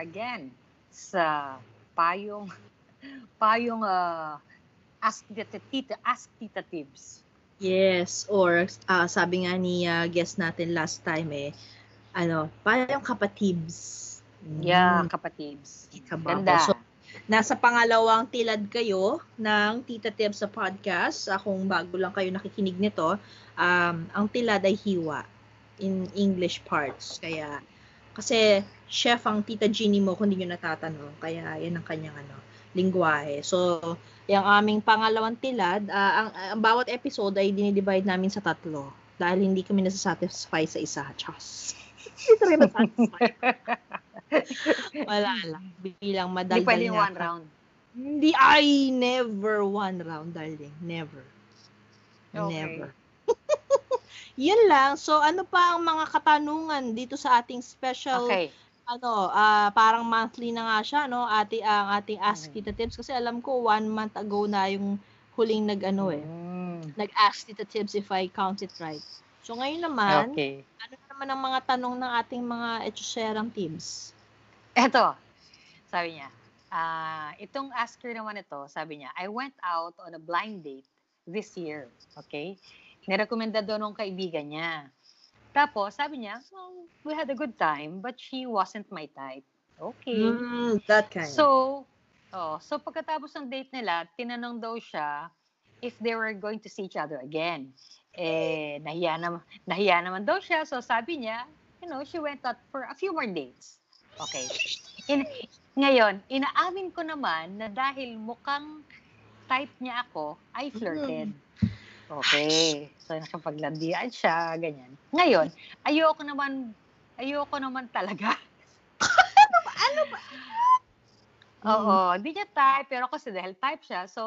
again sa payong payong uh, ask tita, tita ask tita tips. Yes, or uh, sabi nga ni uh, guest natin last time eh, ano, payong kapatibs. Yeah, kapatibs. Tita Ganda. So, nasa pangalawang tilad kayo ng Tita Tips sa podcast. Kung bago lang kayo nakikinig nito, um, ang tilad ay hiwa in English parts. Kaya, kasi chef ang Tita Ginny mo kung hindi nyo natatanong. Kaya, yan ang kanyang ano, lingwahe. So, yung aming pangalawang tilad, uh, ang, ang bawat episode ay dinidivide namin sa tatlo. Dahil hindi kami nasasatisfy sa isa. Chas. hindi rin nasasatisfy. Wala lang. Bilang madaldal Hindi pwede one round. Hindi, ay, never one round, darling. Never. Okay. Never. Yun lang. So, ano pa ang mga katanungan dito sa ating special, Okay. Ano, ah parang monthly na nga siya, no? Ati, ang ating Ask. Tita Tips. Kasi alam ko, one month ago na yung huling nag, ano eh, Mm. nag-Ask Tita Tips if I count it right. So, ngayon naman, Okay. ano naman ang mga tanong ng ating mga etchoserang teams? Eto, sabi niya, ah itong asker naman ito, sabi niya, I went out on a blind date this year. Okay? Nirekomenda doon ng kaibigan niya. Tapos, sabi niya, well, we had a good time, but she wasn't my type. Okay. Mm, that kind. So, oh, so pagkatapos ng date nila, tinanong daw siya if they were going to see each other again. Eh, nahiya naman, nahiya naman daw siya. So, sabi niya, you know, she went out for a few more dates. Okay. In, ngayon, inaamin ko naman na dahil mukhang type niya ako, I flirted. Okay. So, nakapaglandian siya, ganyan. Ngayon, ayoko naman, ayoko naman talaga. ano ba? Oo, hindi niya type, pero kasi dahil type siya, so,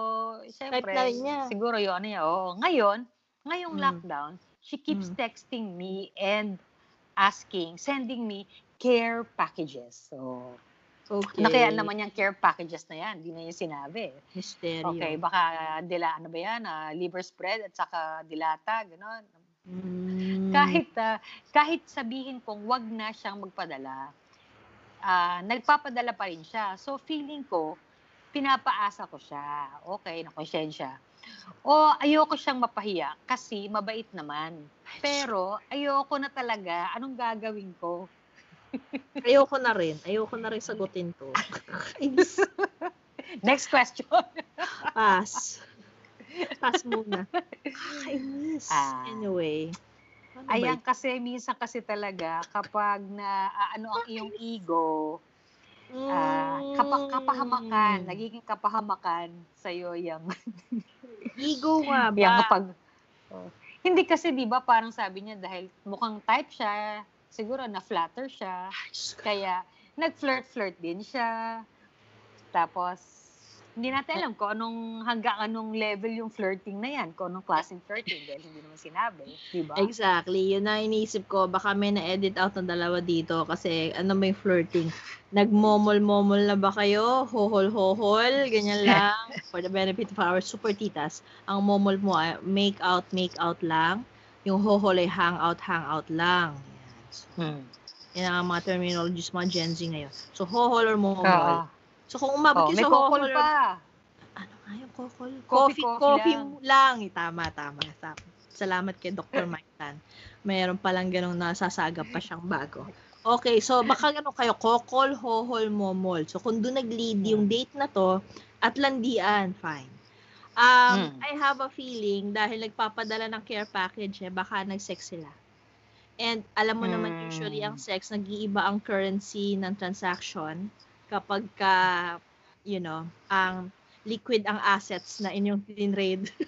syempre, siguro yun, ano niya, oo. Ngayon, ngayong Mm. lockdown, she keeps Mm. texting me and asking, sending me care packages. So, Okay. kaya naman yung care packages na yan? Hindi na niya sinabi. Misteryo. Okay, baka dila, ano ba yan, ah, liver spread at saka dilata, gano'n. Mm. Kahit, ah, kahit sabihin kong wag na siyang magpadala, ah, nagpapadala pa rin siya. So, feeling ko, pinapaasa ko siya. Okay, nakonsensya. O ayoko siyang mapahiya kasi mabait naman. Pero ayoko na talaga. Anong gagawin ko? Ayoko na rin. Ayoko na rin sagutin to. Next question. Pass. Pass muna. Kakainis. Ah. Anyway. Ano ba Ayan kasi, minsan kasi talaga, kapag na ah, ano ang iyong ego, ah, kapa, kapahamakan, Mm. nagiging kapahamakan sa'yo yung Ego nga ba? Yung kapag, oh. Hindi kasi 'di ba parang sabi niya dahil mukhang type siya, siguro na flatter siya, kaya nag-flirt-flirt din siya. Tapos hindi natin alam kung anong hanggang anong level yung flirting na yan, kung anong klaseng flirting dahil hindi naman sinabi, 'di ba? Exactly. Yun na iniisip ko. Baka may na-edit out ng dalawa dito kasi ano may flirting. Nagmomol-momol na ba kayo? Hohol-hohol? Ganyan lang. For the benefit of our super titas. Ang momol mo ay make out, make out lang. Yung hohol ay hang out, hang out lang. Hmm. yan ang mga terminologies mga Gen Z ngayon. So, hohol or momol. Oo. So, kung umabot Oh, kayo sa kokol hohol or pa. ano nga yung kokol? Coffee, Coffee, coffee coffee, lang. lang. Eh, Tama, tama, tama. Salamat kay Dr. Mike Tan. Mayroon palang ganong nasasagap pa siyang bago. Okay, so baka gano'n kayo, kokol, hohol, momol. So kung doon nag-lead yung date na to, at landian, fine. Um, Hmm. I have a feeling, dahil nagpapadala ng care package, eh, baka nag-sex sila. And alam mo naman, Hmm. usually ang sex, nag-iiba ang currency ng transaction kapag ka, you know, ang liquid ang assets na inyong tinrade.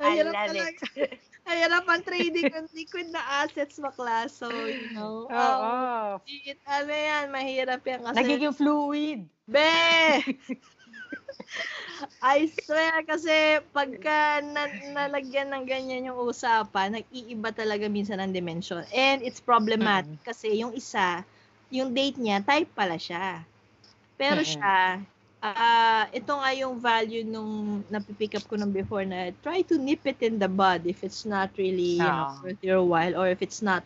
I Mahirap love talaga. it. Mahirap ang trading ng liquid na assets bakla. So, you know, Oo. um, it, ano yan, mahirap yan kasi. Nagiging fluid. Be! I swear kasi pagka na, nalagyan ng ganyan yung usapan, nag-iiba talaga minsan ang dimension. And it's problematic kasi yung isa, yung date niya, type pala siya. Pero Mm-mm. siya, ah ito nga yung value nung napipick up ko nung before na try to nip it in the bud if it's not really, you know, Oo. worth your while or if it's not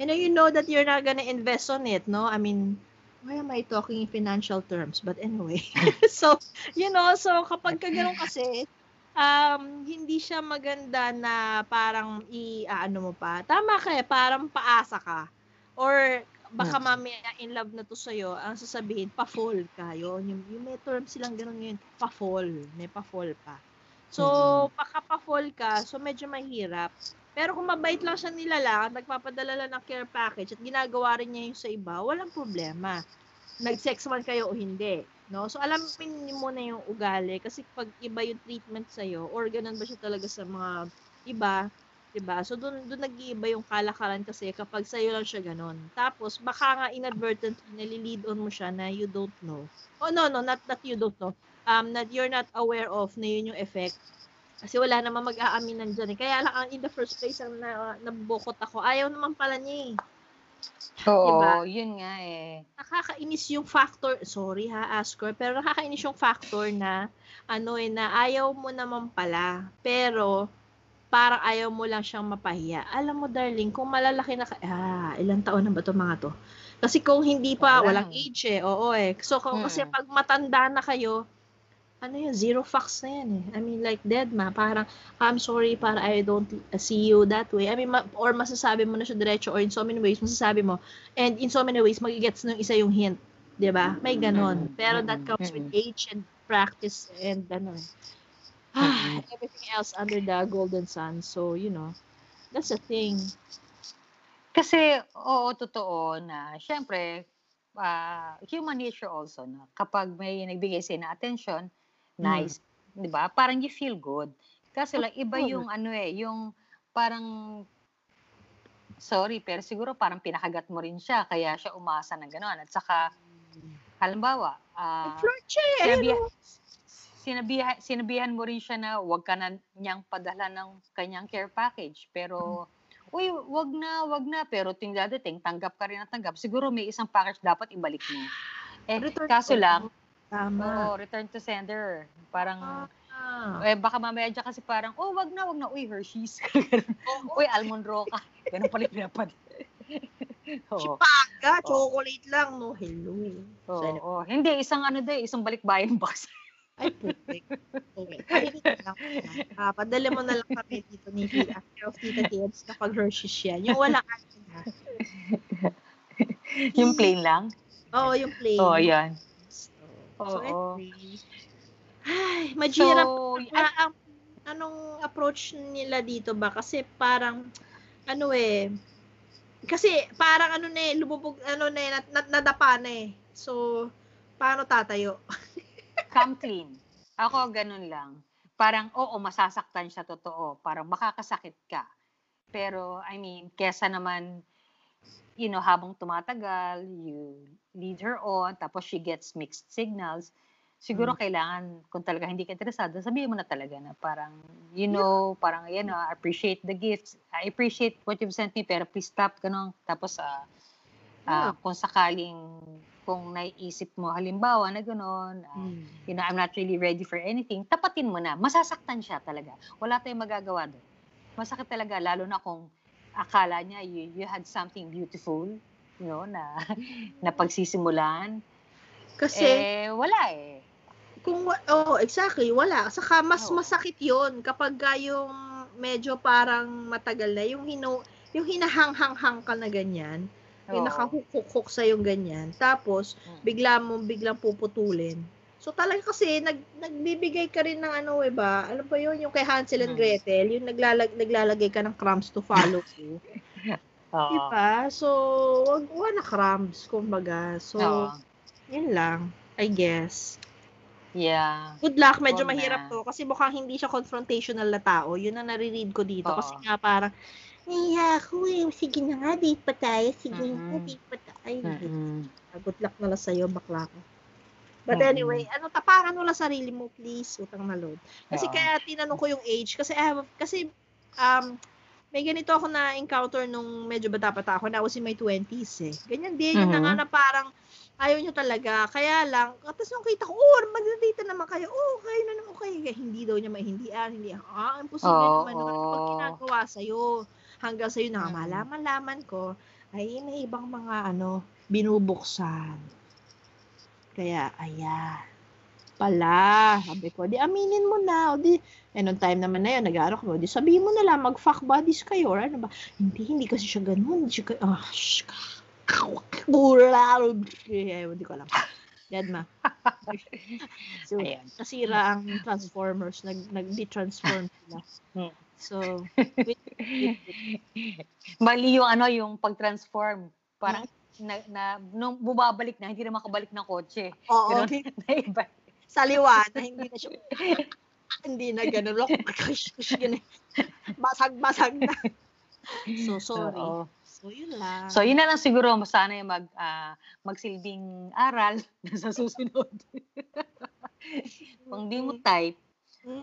you know, you know that you're not gonna invest on it, no? I mean, why am I talking in financial terms? But anyway. so, you know, so kapag ka ganun kasi, um, hindi siya maganda na parang i-ano mo pa. Tama ka eh, parang paasa ka. Or baka mamaya in love na to sa'yo, ang sasabihin, pa-fall ka. Yun, yung, yung may term silang ganun ngayon, pa-fall. May pa-fall pa. So, Mm. baka pa-fall ka, so medyo mahirap. Pero kung mabait lang siya nilalang, nagpapadala lang ng care package at ginagawa rin niya yung sa iba, walang problema. Nag-sex man kayo o hindi. No? So, alamin niyo muna yung ugali. Kasi pag iba yung treatment sa'yo, or ganun ba siya talaga sa mga iba, 'di ba? So doon doon nag-iiba yung kalakaran kasi kapag sa lang siya ganun. Tapos baka nga inadvertently nililid on mo siya na you don't know. Oh no no, not that you don't know. Um that you're not aware of na yun yung effect. Kasi wala naman mag-aaminan dyan eh. Kaya lang ang in the first place ang na, nabukot ako. Ayaw naman pala niya eh. Oo, Diba? yun nga eh. Nakakainis yung factor, sorry ha, Askor, pero nakakainis yung factor na ano eh, na ayaw mo naman pala. Pero parang ayaw mo lang siyang mapahiya. Alam mo, darling, kung malalaki na ka, ah, ilang taon na ba to mga to? Kasi kung hindi pa, Wala. walang age eh. Oo eh. So, kung, kasi Mm. pag matanda na kayo, ano yun, zero facts na yan eh. I mean, like, dead ma. Parang, I'm sorry, para I don't see you that way. I mean, ma- or masasabi mo na siya diretso, or in so many ways, masasabi mo. And in so many ways, magigets ng isa yung hint. 'di ba? May ganon. Mm, Pero that comes with age and practice and ano. eh. Ah, and everything else under the golden sun. So, you know, that's the thing. Kasi, oo, totoo na, syempre, ah, human nature also na kapag may nagbigay sa'yo na attention, nice, 'di ba? Parang you feel good. Kasi lang iba yung ano eh, yung parang sorry, pero siguro parang pinakagat mo rin siya kaya siya umasa ng gano'n. At saka halimbawa, ah, Flirt siya eh. sinabi, ano? sinabihan, sinabihan mo rin siya na huwag ka na niyang padala ng kanyang care package. Pero, uy, wag na, wag na. Pero ting dadating, tanggap ka rin ng tanggap. Siguro may isang package dapat ibalik mo. Eh, Return kaso lang, Tama. oo, return to sender. Parang, Ah. eh, baka mamaya dyan kasi parang, oh, wag na, wag na. Uy, Hershey's. uy, almond roca. Ganun pala yung pinapad. Oo. Chipaga, chocolate lang, no? Hello. Oo, So, anyway, oo. Hindi, isang ano din, isang balikbayan box. Ay, putik. Okay. Ay, dito lang. Ah, padala mo na lang kami dito ni Tita, of Tita Tibbs kapag Hershey's yan. Yung ano na. yung plain lang. Oo, yung plain. Oo, oh, yan. So, anyway. Ay, mahirap So, Ah, ang anong approach nila dito ba? Kasi parang ano eh kasi parang ano na eh, lumubog, ano na eh, nat- nadapa na eh. So, paano tatayo? come clean. Ako, ganun lang. Parang, oo, masasaktan siya, totoo. Parang makakasakit ka. Pero, I mean, kesa naman, you know, habang tumatagal, you lead her on, tapos she gets mixed signals, siguro kailangan, kung talaga hindi ka interesado, sabihin mo na talaga na parang, you know, parang, you know, I appreciate the gifts. I appreciate what you've sent me, pero please stop, ganun. Tapos, ah, ah, kung sakaling, kung naiisip mo, halimbawa na gano'n, ah, Hmm. you know, I'm not really ready for anything, tapatin mo na. Masasaktan siya talaga. Wala tayong magagawa doon. Masakit talaga, lalo na kung akala niya you, you had something beautiful, you know, na, na pagsisimulan. Kasi eh, wala eh. kung oh, exactly, wala. Saka mas Oo. masakit 'yon kapag ka yung medyo parang matagal na yung hino yung hinahang-hang ka na ganyan, yung Oo. nakahukuk sa yung ganyan. Tapos Mm. bigla mo biglang puputulin. So talaga kasi nag nagbibigay ka rin ng ano eh ba? Alam pa yun yung kay Hansel and. Gretel, yung naglalag naglalagay ka ng crumbs to follow you. Oo. diba? So wag na crumbs kumbaga. So Oo. yun lang, I guess. Yeah. Good luck, medyo na. mahirap to kasi mukhang hindi siya confrontational na tao. Yun ang nare-read ko dito Oo. kasi nga parang Naiya ako eh. Sige na nga, date pa tayo. Sige na, Mm-mm. date pa tayo. Mm-mm. Good luck na lang sa'yo, bakla ka. But anyway, ano, tapangan mo lang sarili mo, please. Utang na load. Kasi Oo. kaya tinanong ko yung age. Kasi, I have, kasi, um, may ganito ako na encounter nung medyo bata pa ako na was in my 20s eh. Ganyan din yun na nga na parang ayaw nyo talaga. Kaya lang, tapos nung kita ko, oh, mag-date na naman kayo. Oh, kayo na naman okay. Kaya hindi daw niya maintindihan. Hindi, ah, imposible Oo. naman naman. Pag ginagawa sa'yo, hanggang sa'yo na Mhm. malaman-laman ko, ay may ibang mga ano, binubuksan. Kaya, ayan. Pala, sabi ko, di aminin mo na. O di, eh, nung time naman na yun, nag-aaral ko, di sabihin mo na lang, mag-fuck buddies kayo, or ano ba? Hindi, hindi kasi siya ganun. Hindi siya, ah, shh, Kula, hindi ko alam. Yan ma. so, Ayan. nasira ang Transformers, nag, nag-de-transform sila. Hmm. So, wait, wait, wait. Mali yung ano, yung pag-transform. Parang na, na, nung bumabalik na, hindi na makabalik ng kotse. Oo, Ganun. okay. Na iba. sa liwanag, hindi na siya, hindi na ganun. Yun eh. Basag-basag na. So, sorry. Oo. So, yun lang. So, yun na lang siguro, sana yung mag, ah, magsilbing aral sa susunod. Kung di mo type,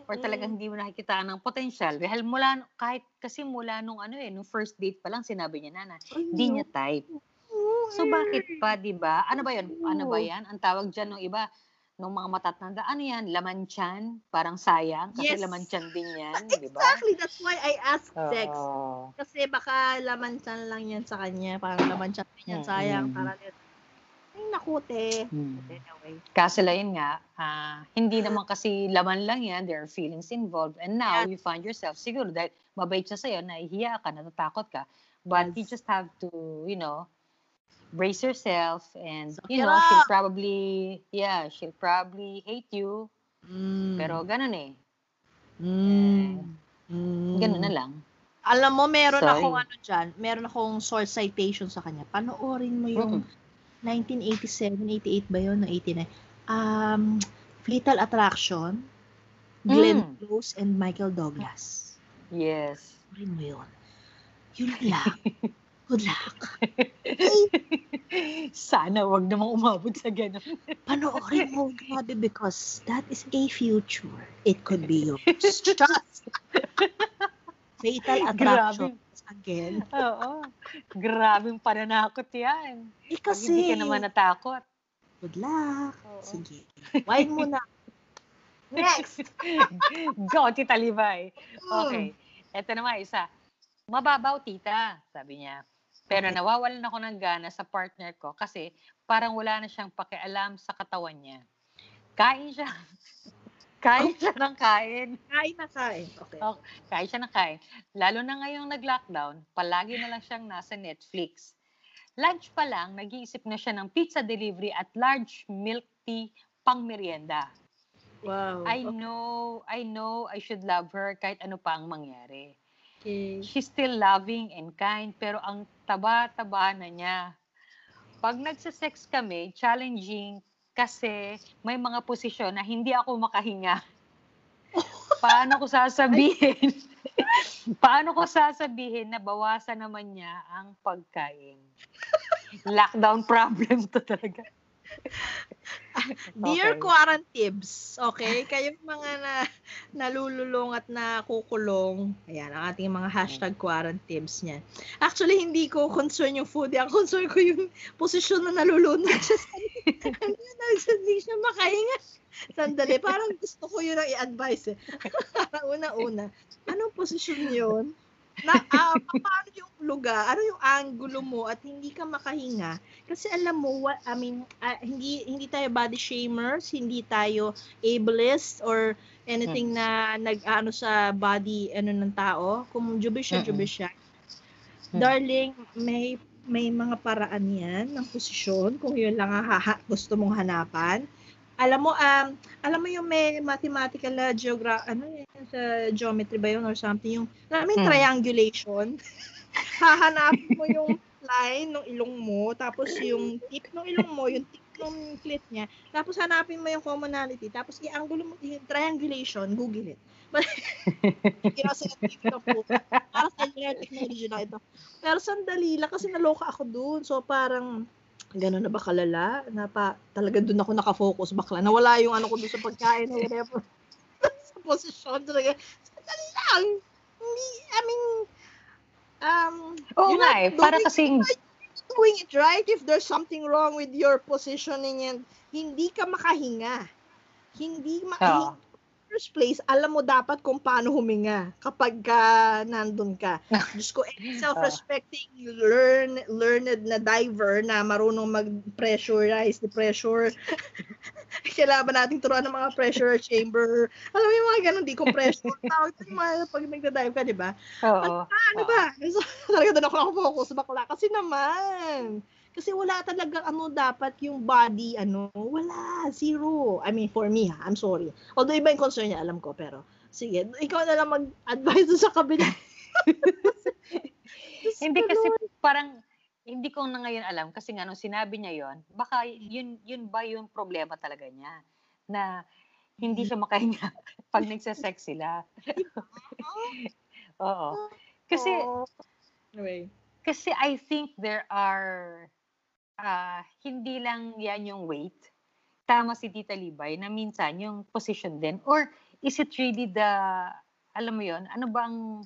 or talagang hindi mo nakikita ng potential, dahil mula, kahit kasi mula nung ano eh, nung first date pa lang, sinabi niya na na, hindi niya type. So, bakit pa, di ba? Ano ba yun? Ano ba yan? Ang tawag dyan ng iba, nung mga matatanda, ano yan? Laman tiyan? Parang sayang? Kasi Yes. laman tiyan din yan, di ba? Exactly, that's why I asked Dex. Oo. Kasi baka laman chan lang yan sa kanya. Parang laman chan din yan, sayang. Mm-mm. Parang, ay nakute. Hmm. Anyway. Kaso lang yun nga, ah, hindi naman kasi laman lang yan, there are feelings involved. And now, Yes. you find yourself, siguro dahil mabait siya sa'yo, nahihiya ka, natatakot ka. But you Yes. just have to, you know, brace yourself and, Suck you know, up. she'll probably, yeah, she'll probably hate you. Mm. Pero ganun eh. mm. Mm. Ganun na lang. Alam mo, meron Sorry. akong ano dyan, meron akong source citation sa kanya. Panoorin mo yung Mm-mm. 1987, 88 ba yun? No, 89. Um, Lethal Attraction, Glenn Mm. Close, and Michael Douglas. Yes. Panoorin mo yun. Yun lang. Good luck. Sana wag namang umabot sa ganun. Panoorin mo, grabe, because that is a future. It could be yours. Trust. Fatal Attraction. Again. Oo. Grabing pananakot yan. Eh, Pag kasi, hindi ka naman natakot. good luck. Oo. Sige. Wine mo na. Next. Go, Tita Libay. Hmm. Okay. Ito naman, isa. Mababaw, tita, sabi niya. Pero Okay. nawawalan ako ng gana sa partner ko kasi parang wala na siyang pakialam sa katawan niya. Kain siya. kain siya ng kain. Kain na kain. Okay. Oh. Kain siya ng kain. Lalo na ngayong nag-lockdown, palagi na lang siyang nasa Netflix. Lunch pa lang, nag-iisip na siya ng pizza delivery at large milk tea pang merienda. Wow. I know, I know I should love her kahit ano pa ang mangyari. Okay. She's still loving and kind, pero ang taba-taba na niya. Pag nagsa-sex kami, challenging kasi may mga posisyon na hindi ako makahinga. Paano ko sasabihin? Paano ko sasabihin na bawasan naman niya ang pagkain? Lockdown problem to talaga. Dear Okay. quarantibs, okay? Kayong mga na, nalululong at nakukulong, ayan, ang ating mga hashtag quarantibs niyan. Actually, hindi ko concern yung food. Ang concern ko yung posisyon na nalulunod siya sa ano yun, hindi siya makahinga. Sandali, parang gusto ko yun ang i-advise eh. Una-una, anong posisyon yun? Na, ah, paano yung lugar? Ano yung angulo mo at hindi ka makahinga? Kasi alam mo, what, I mean, ah, hindi hindi tayo body shamers, hindi tayo ableist or anything na nag-ano sa body ano ng tao. Kung jubi siya, jubi siya. Darling, may may mga paraan yan ng posisyon kung yun lang ang haha, gusto mong hanapan. Alam mo, um, alam mo yung may mathematical na geogra ano yun, sa geometry ba yun or something, yung, alam mo yung Hmm. triangulation. Hahanapin mo yung line ng ilong mo, tapos yung tip ng ilong mo, yung tip ng clit niya, tapos hanapin mo yung commonality, tapos i-angulo mo yung triangulation, google it. Kaya scientific na po. Para sa technology na ito. Pero sandali lang kasi naloka ako doon. So parang gano'n na ba kalala? Na pa, talaga doon ako nakafocus bakla. Nawala yung ano ko doon sa pagkain whatever. sa posisyon talaga. Sandali lang. Hindi, I mean, um, Oo you're nga not eh. Para doing- kasing, doing it right if there's something wrong with your positioning and hindi ka makahinga. Hindi ma Oo. First place, alam mo dapat kung paano huminga kapag ka nandun ka. Diyos ko, any self-respecting, learn, learned na diver na marunong mag-pressurize the pressure. Kailangan nating turuan ng mga pressure chamber? Alam mo yung mga ganun, decompression. Tawag ito yung mga pag nagda-dive ka, di ba? oo. Ano ba? So, talaga doon ako nakafocus, bakla. Kasi naman, kasi wala talagang ano dapat yung body, ano, wala, zero. I mean, for me, ha, I'm sorry. Although iba yung concern niya, alam ko, pero, sige, ikaw na lang mag-advise sa kabila. Hindi kasi parang hindi ko na ngayon alam kasi nga nung sinabi niya yon baka yun yun ba yung problema talaga niya na hindi siya makahinga pag nagse-sex sila. Oo. Kasi Oh. Anyway. kasi I think there are ah, hindi lang yan yung weight. Tama si Tita Libay na minsan yung position din. Or is it really the alam mo yon ano bang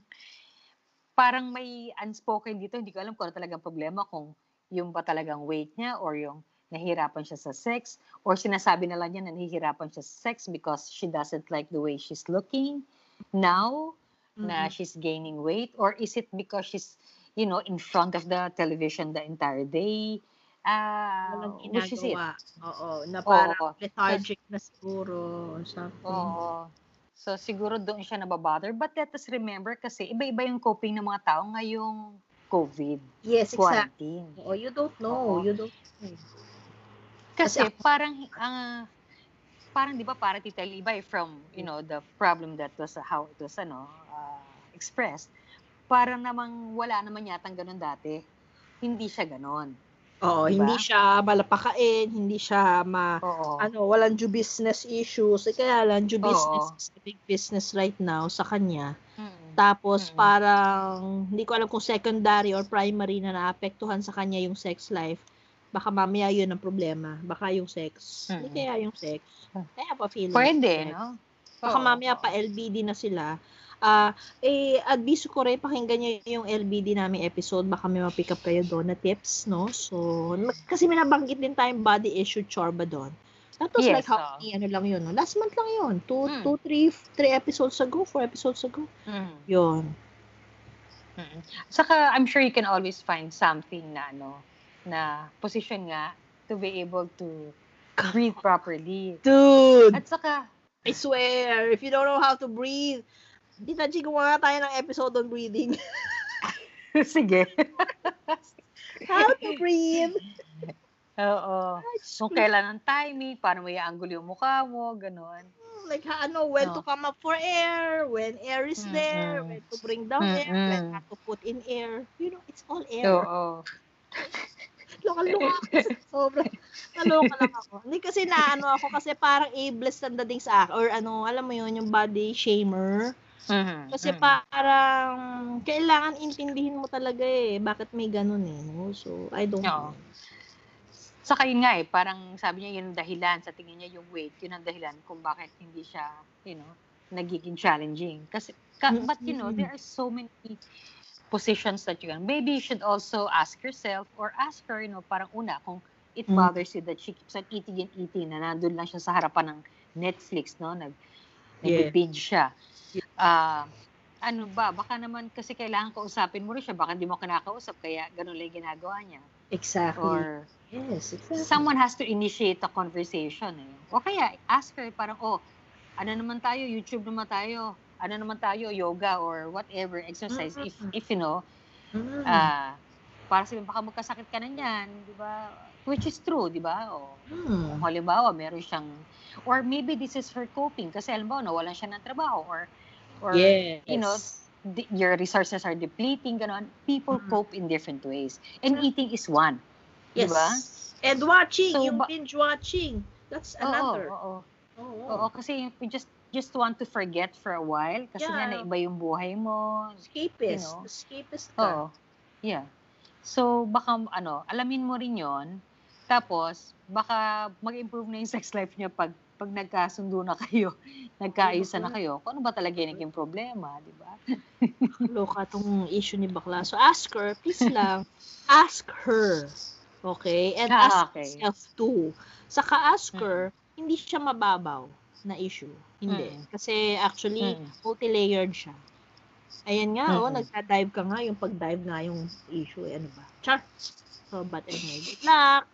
parang may unspoken dito? Hindi ko alam kung ano talagang problema kung yung ba talagang weight niya or yung nahihirapan siya sa sex. Or sinasabi na lang niya na nahihirapan siya sa sex because she doesn't like the way she's looking now na Mhm. she's gaining weight. Or is it because she's you know in front of the television the entire day ah Walang ginagawa. Oo, na Oo. parang lethargic na siguro something. Oo. So, siguro doon siya nababother. But let us remember kasi iba-iba yung coping ng mga tao ngayong COVID, Yes, exactly. quarantine. Oo, you don't know. Oo. You don't know. Kasi Kasi parang, ah, parang di ba para Tita Libay from, you know, the problem that was uh, how it was, ano, ah, expressed, parang namang wala naman yatang ganun dati. Hindi siya ganun. Oo, Diba? hindi siya malapakain, hindi siya ma Oo. ano, walang due business issues. Eh, kaya lang, due Oo. business is a big business right now sa kanya. Mm. Tapos, Mm-mm. parang, hindi ko alam kung secondary or primary na naapektuhan sa kanya yung sex life. Baka mamaya yun ang problema. Baka yung sex. Hindi Mm-mm. kaya yung sex. Kaya pa feeling. Pwede, sex. no? Baka Oo, mamaya pa LBD na sila. Ah, eh, adviso ko rin, pakinggan nyo yung LBD namin episode. Baka may mapick up kayo doon na tips, no? So, kasi may nabanggit din tayong body issue chorba doon. That was like Yes, how oo. many, ano lang yun, no? Last month lang yun. Two, Mm. two, three, three episodes ago, four episodes ago. Mm. Yun. Mm. Saka, I'm sure you can always find something na, ano, na position nga to be able to breathe properly. Dude! At saka, I swear, if you don't know how to breathe, G, gumawa tayo ng episode on breathing. sige. how to breathe. Oo. Kung kailan ang timing, paano mo i-angle yung mukha mo, ganun. like ha- ano when No. to come up for air when air is there Mm-mm. when to bring down air when to put in air you know it's all air Oo. Loka-loka. Sobrang naloka lang ako. Hindi kasi naano ako kasi parang ableist ang dating sa akin. Or ano, alam mo yun, yung body shamer. Mhm, Kasi mhm. parang kailangan intindihin mo talaga eh. Bakit may ganun eh. No? So, I don't Oo. know. Saka yun nga eh, parang sabi niya yun ang dahilan, sa tingin niya yung weight, yun ang dahilan kung bakit hindi siya, you know, nagiging challenging. Kasi, ka, but you know, there are so many positions that you can, maybe you should also ask yourself or ask her, you know, parang una, kung it Mm. bothers you that she keeps on eating and eating, na nandun lang siya sa harapan ng Netflix, no? Nag, Yeah. nag-binge siya. Ah, ano ba, baka naman kasi kailangan kausapin mo rin siya, baka hindi mo kinakausap, kaya ganun lang ginagawa niya. Exactly. Or yes, exactly. someone has to initiate a conversation eh. O kaya, ask her parang, oh, ano naman tayo, YouTube naman tayo, ano naman tayo, yoga or whatever, exercise, if, Mm. if you know, Mm. ah, para sabihin, baka magkasakit ka na niyan, di ba? Which is true, di ba? O, Mm. kung halimbawa, meron siyang, or maybe this is her coping, kasi halimbawa, nawalan siya ng trabaho, or, or, yes. you know, the- your resources are depleting, gano'n. People Mm. cope in different ways. And eating is one. yes. Diba? And watching, So, yung ba- binge watching. That's Oo, another. oo. Oo. Oo, kasi you just just want to forget for a while kasi nga Yeah. naiba yung buhay mo. Escapist. You know. Escapist ka. Oo. Yeah. So baka ano, alamin mo rin 'yon. Tapos baka mag-improve na yung sex life niya pag pag nagkasundo na kayo, nagkaayusan na kayo, kung ano ba talaga yung naging problema, di ba? Loka tong issue ni bakla. So ask her, please lang, ask her. Okay? And Ah, ask okay. yourself too. Saka ask her, hindi siya mababaw na issue. Hindi. Mm. Kasi actually, Mm. multi-layered siya. Ayan nga, oh, Mm-mm. nagka-dive ka nga, yung pag-dive nga yung issue, eh, ano ba? Char! So, but anyway, good luck!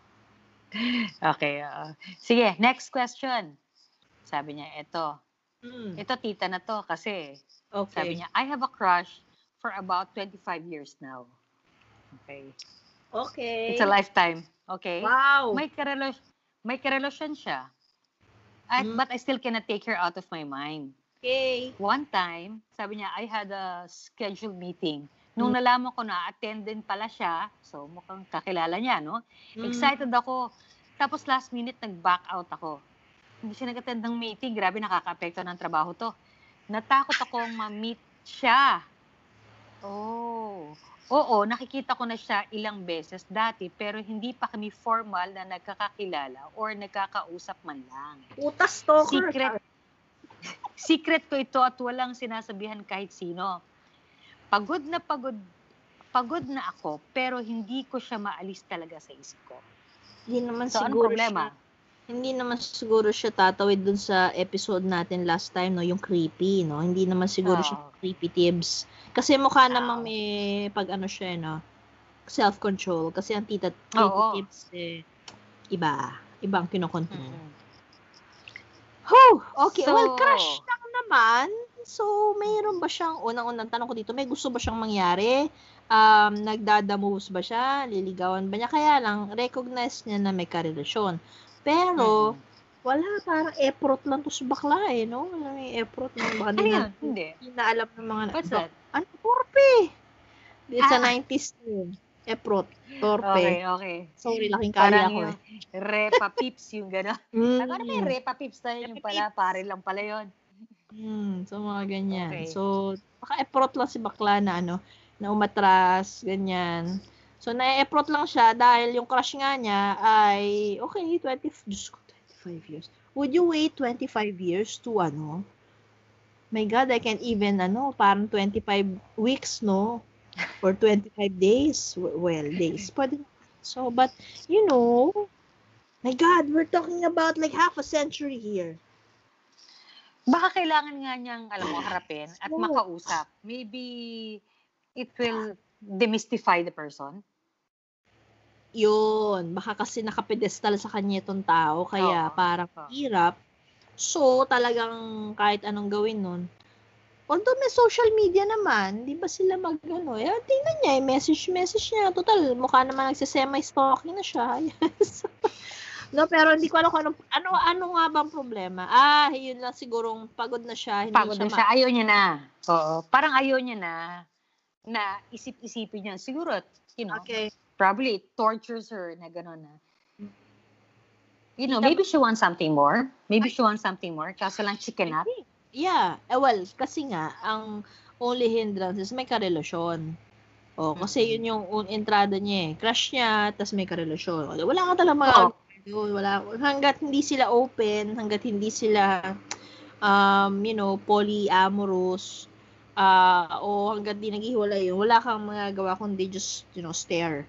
Okay. ah. sige, next question. Sabi niya, ito. Mm, Ito, tita na to kasi okay. sabi niya, I have a crush for about 25 years now. Okay. okay. It's a lifetime. Okay. Wow! May karelasyon, may karelasyon siya. At, Mm. But I still cannot take her out of my mind. Okay. One time, sabi niya, I had a scheduled meeting. Nung Mm. nalaman ko na attend din pala siya, so mukhang kakilala niya, no? Mm. Excited ako. Tapos last minute, nag-back out ako. Hindi siya nag-attend ng meeting. Grabe, nakaka-apekto ng trabaho to. Natakot akong ma-meet siya. Oh. Oo, nakikita ko na siya ilang beses dati, pero hindi pa kami formal na nagkakakilala or nagkakausap man lang. Putas stalker. Secret. Secret ko ito at walang sinasabihan kahit sino. Pagod na pagod, pagod na ako, pero hindi ko siya maalis talaga sa isip ko. Hindi naman So, siguro problema? siya, hindi naman siguro siya tatawid dun sa episode natin last time, no, yung creepy, no? Hindi naman siguro siya Oo. creepy tips. Kasi mukha namang Oo. may pag ano siya, eh, no? Self-control. Kasi ang tita creepy Oo. tips, eh, iba. Ibang kinokontrol. Mm-mm. Oh, okay. So- well, crush lang naman. So, mayroon ba siyang, unang-unang tanong ko dito, may gusto ba siyang mangyari? Um, nagdadamoves ba siya? Liligawan ba niya? Kaya lang, recognize niya na may karelasyon. Pero, wala, parang eprot lang to sa bakla eh, no? Wala may eprot lang. Baka di na? Hindi. di na alam ng mga, What's that? ano, torpe. It's a Ah. 90s yun. Eprot, torpe. Okay, okay. Sorry, laking kaya yung eh. Repa Pips, yung gano'n. Mm. Ano ba yung Repa Pips yun? Yung pala, pare lang pala yun. Hmm, so mga ganyan. Okay. So, baka eprot lang si bakla na ano, na umatras, ganyan. So, na-eprot lang siya dahil yung crush nga niya ay, okay, 20, Diyos ko, 25 years. Would you wait 25 years to ano? My God, I can't even, ano, parang 25 weeks, no? Or 25 days. Well, days. Pwede. So, but, you know, my God, we're talking about like half a century here. Baka kailangan nga niyang, alam mo, harapin at Oo. makausap. Maybe it will demystify the person. Yun, baka kasi nakapedestal sa kanya itong tao, kaya Oo. parang Oo. hirap. So, talagang kahit anong gawin nun. Although may social media naman, di ba sila mag, ano, eh, tingnan niya, message, message niya. Total, mukha naman nagsisemi-stalking na siya. Yes. No, pero hindi ko alam kung ano, ano, ano nga bang problema. Ah, yun lang sigurong pagod na siya. Hindi Pagod siya na siya. Ayaw niya na. Oo. Parang ayaw niya na na isip-isipin niya. Siguro, you know, Okay. probably it tortures her na gano'n na. You know, maybe she wants something more. Maybe she wants something more. Kaso lang chicken up. Yeah. Eh, well, kasi nga, ang only hindrance is may karelasyon. O, kasi yun yung un- entrada niya eh. Crush niya, tas may karelasyon. Wala ka talaga Oo. Magagawa. Wala. Hanggat hindi sila open, hanggat hindi sila, um, you know, polyamorous, ah o hanggat di naghihiwalay yun, wala kang magagawa kundi just, you know, stare.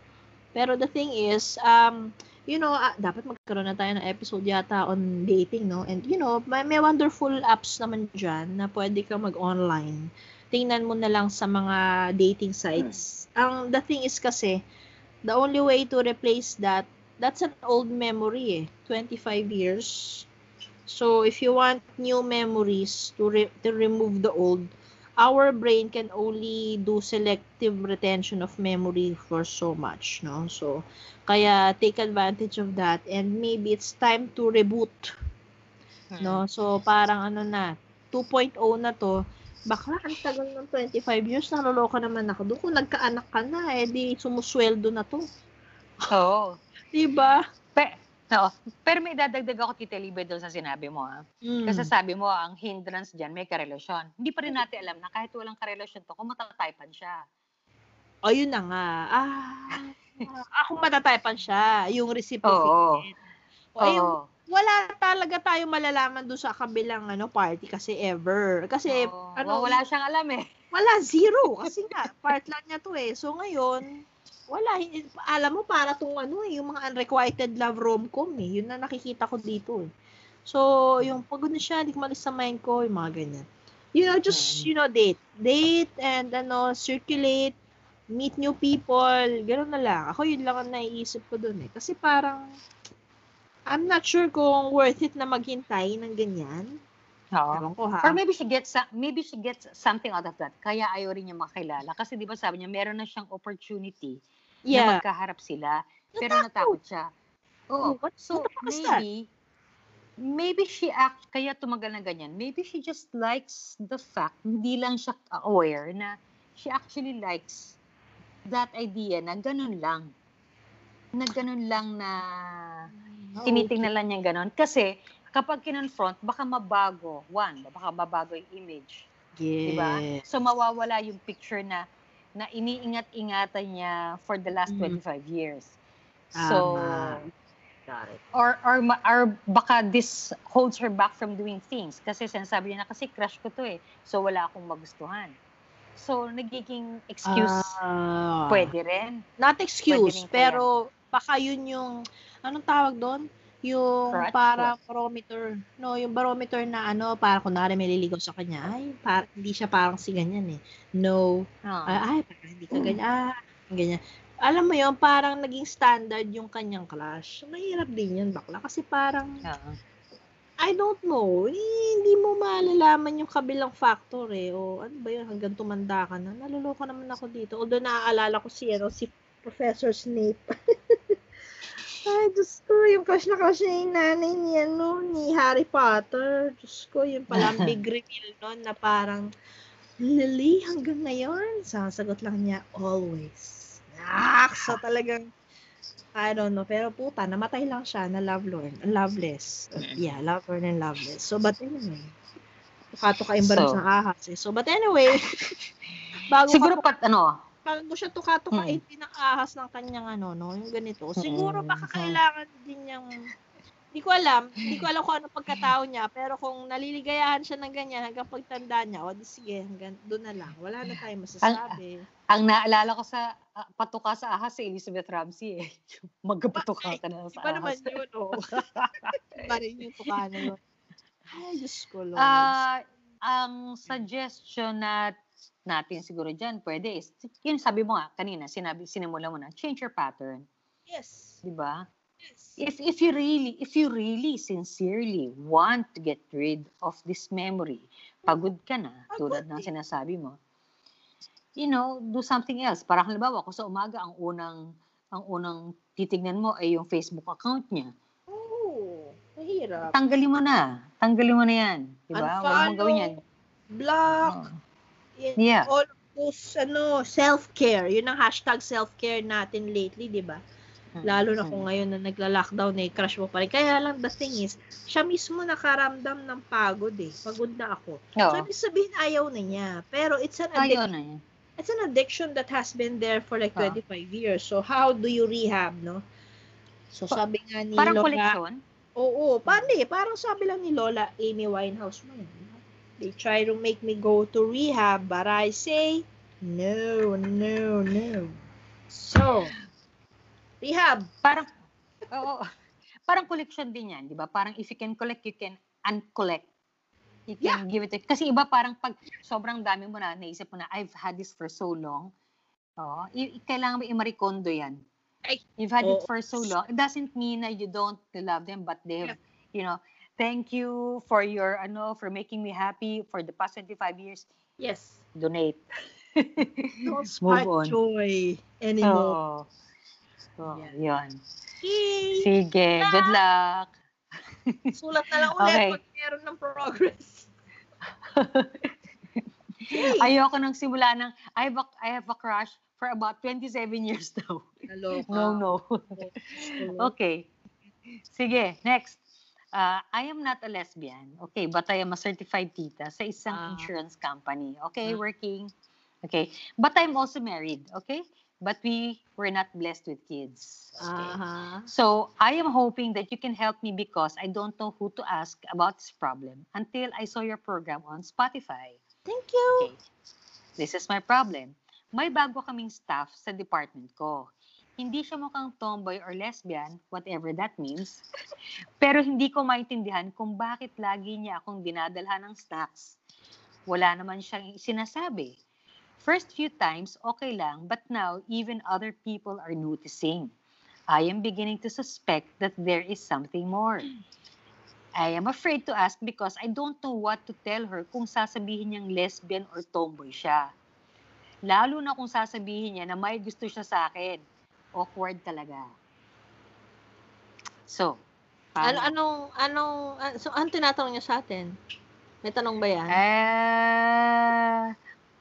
Pero the thing is, um, you know, ah, dapat magkaroon na tayo ng episode yata on dating, no? And, you know, may, may wonderful apps naman dyan na pwede ka mag-online. Tingnan mo na lang sa mga dating sites. Ang, the thing is kasi, the only way to replace that, that's an old memory eh. 25 years. So, if you want new memories to, re- to remove the old, our brain can only do selective retention of memory for so much, no? So, kaya take advantage of that and maybe it's time to reboot, no? So, parang ano na, 2.0 na to, bakla, ang tagal ng 25 years, naloloka naman ako. Doon kung nagkaanak ka na, eh di sumusweldo na to. Oo. Diba? Pe, no, pero may dadagdag ako, Tita Libe, doon sa sinabi mo. Ah. Mm. Kasi sabi mo, ang hindrance dyan, may karelasyon. Hindi pa rin natin alam na kahit walang karelasyon to, kung matataypan siya. O, yun na nga. Ah, ako matataypan siya. Yung reciprocity. Oo. O, Oo. wala talaga tayo malalaman doon sa kabilang ano party kasi ever. Kasi Oo. ano, wala siyang alam eh. wala zero kasi nga part lang niya to eh. So ngayon, wala alam mo para tong ano eh, yung mga unrequited love rom-com eh. Yun na nakikita ko dito eh. So, yung pagod na siya, hindi ko malis sa mind ko, yung mga ganyan. You know, just, Mm. you know, date. Date and ano, circulate, meet new people, gano'n na lang. Ako yun lang ang naiisip ko dun eh. Kasi parang, I'm not sure kung worth it na maghintay ng ganyan. Oo. Ko ha. Or maybe she gets maybe she gets something out of that. Kaya ayaw rin niya makilala kasi 'di ba sabi niya meron na siyang opportunity na yeah. magkaharap sila pero natakot siya. Oo. What, So what fuck is that? maybe maybe she act kaya tumagal na ganyan. Maybe she just likes the fact hindi lang siya aware na she actually likes that idea na ganun lang. Na ganun lang na Oh, tinitingnan lang niya ganun. Kasi kapag kinonfront, baka mabago. One, baka mabago yung image. Yes. Diba? So mawawala yung picture na na iniingat-ingatan niya for the last Mm. 25 years. So Tama. Got it. or or or baka this holds her back from doing things kasi sinasabi niya na kasi crush ko to eh. So wala akong magustuhan. So nagiging excuse Ah. pwede rin. Not excuse, rin kaya. pero baka yun yung, anong tawag doon? Yung Crutch parang barometer. No, yung barometer na ano, parang kunwari may liligaw sa kanya. Ay, par hindi siya parang si ganyan eh. No. Ah. Ay, ay parang hindi ka ganyan. Ah, ganyan. Alam mo yun, parang naging standard yung kanyang crush. Mahirap din yun, bakla. Kasi parang, Ah. I don't know. Eh, hindi mo malalaman yung kabilang factor eh. O ano ba yun, hanggang tumanda ka na. Naluloko naman ako dito. Although naaalala ko si, ano, si Professor Snape. Ay, Diyos ko, yung crush na crush niya yung nanay ni, ano, ni Harry Potter. Diyos ko, yung pala ang big reveal nun na parang, Lily, hanggang ngayon, sasagot lang niya, always. Ah, so talagang, I don't know, pero puta, namatay lang siya na lovelorn, loveless. Yeah, lovelorn and loveless. So, but anyway, tuka-tukain ba rin So- sa ahas eh. So, but anyway, bago Siguro ka pat ano, bago siya tuka-tukain din ang ahas ng kanyang ano, no, yung ganito. Siguro baka mm. kailangan din niyang Hindi ko alam, hindi ko alam kung ano pagkatao niya, pero kung naliligayahan siya ng ganyan hanggang pagtanda niya, o di sige, hanggang doon na lang. Wala na tayong masasabi. ang naalala ko sa ah, patuka sa ahas si Elizabeth Ramsey eh. Magpatuka ka na sa Iba naman ahas. yun, oh. Iba rin yung tuka na yun. Ay, Diyos ko, Lord. Ah, ang suggestion na natin siguro dyan, pwede is, yun sabi mo nga kanina, sinabi, sinimula mo na, change your pattern. yes. Di ba? Yes. If, if you really, if you really sincerely want to get rid of this memory, pagod ka na, tulad ng eh. sinasabi mo, you know, do something else. Parang halimbawa, kung sa umaga, ang unang, ang unang titignan mo ay yung Facebook account niya. Oo. Mahirap. Tanggalin mo na. Tanggalin mo na yan. Di ba? Huwag mong gawin yan. Block. Oh. Yeah. All of those, ano, self-care. Yun ang hashtag self-care natin lately, di ba? Lalo na kung ngayon na nagla-lockdown eh, crush mo pa rin. Kaya lang, the thing is, siya mismo nakaramdam ng pagod eh. Pagod na ako. Oo. So, ibig sabihin, ayaw na niya. Pero it's an, addic- Ayaw na yan. it's an addiction that has been there for like Ah. 25 years. So, how do you rehab, no? So, sabi nga ni Parang Lola, koleksyon. Oo, paano eh? Parang sabi lang ni Lola Amy Winehouse mo yan. They try to make me go to rehab, but I say, no, no, no. So, rehab. Parang, oo. Parang collection din yan, di ba? Parang if you can collect, you can uncollect. You can give it to, kasi iba parang pag sobrang dami mo na, naisip mo na, I've had this for so long. Oo. i- kailangan mo i-maricondo yan. Ay, You've had it oo. for so long. It doesn't mean na you don't love them, but they have, you know, thank you for your, ano, for making me happy for the past 25 years. Yes. Donate. Don't Move on. joy anymore. So, so Yeah. yun. Yay! Sige, good luck. Sulat na lang ulit Okay. pag meron ng progress. Ayoko nang simula ng I have a, I have a crush for about 27 years now. Naloka. No, no. Oh. okay. Sige, next. Uh, I am not a lesbian, okay, but I am a certified tita sa isang Ah. insurance company, okay, Ah. working. Okay, but I'm also married, okay? but we were not blessed with kids. Okay? Aha. So I am hoping that you can help me because I don't know who to ask about this problem until I saw your program on Spotify. Thank you. Okay. This is my problem. May bago kaming staff sa department ko. Hindi siya mukhang tomboy or lesbian, whatever that means. Pero hindi ko maintindihan kung bakit lagi niya akong dinadalhan ng snacks. Wala naman siyang sinasabi. First few times, okay lang, but now even other people are noticing. I am beginning to suspect that there is something more. I am afraid to ask because I don't know what to tell her kung sasabihin niyang lesbian or tomboy siya. Lalo na kung sasabihin niya na may gusto siya sa akin. Awkward talaga. So, Ano, paano? anong, anong, an- so, anong tinatanong niya sa atin? May tanong ba yan? Eh,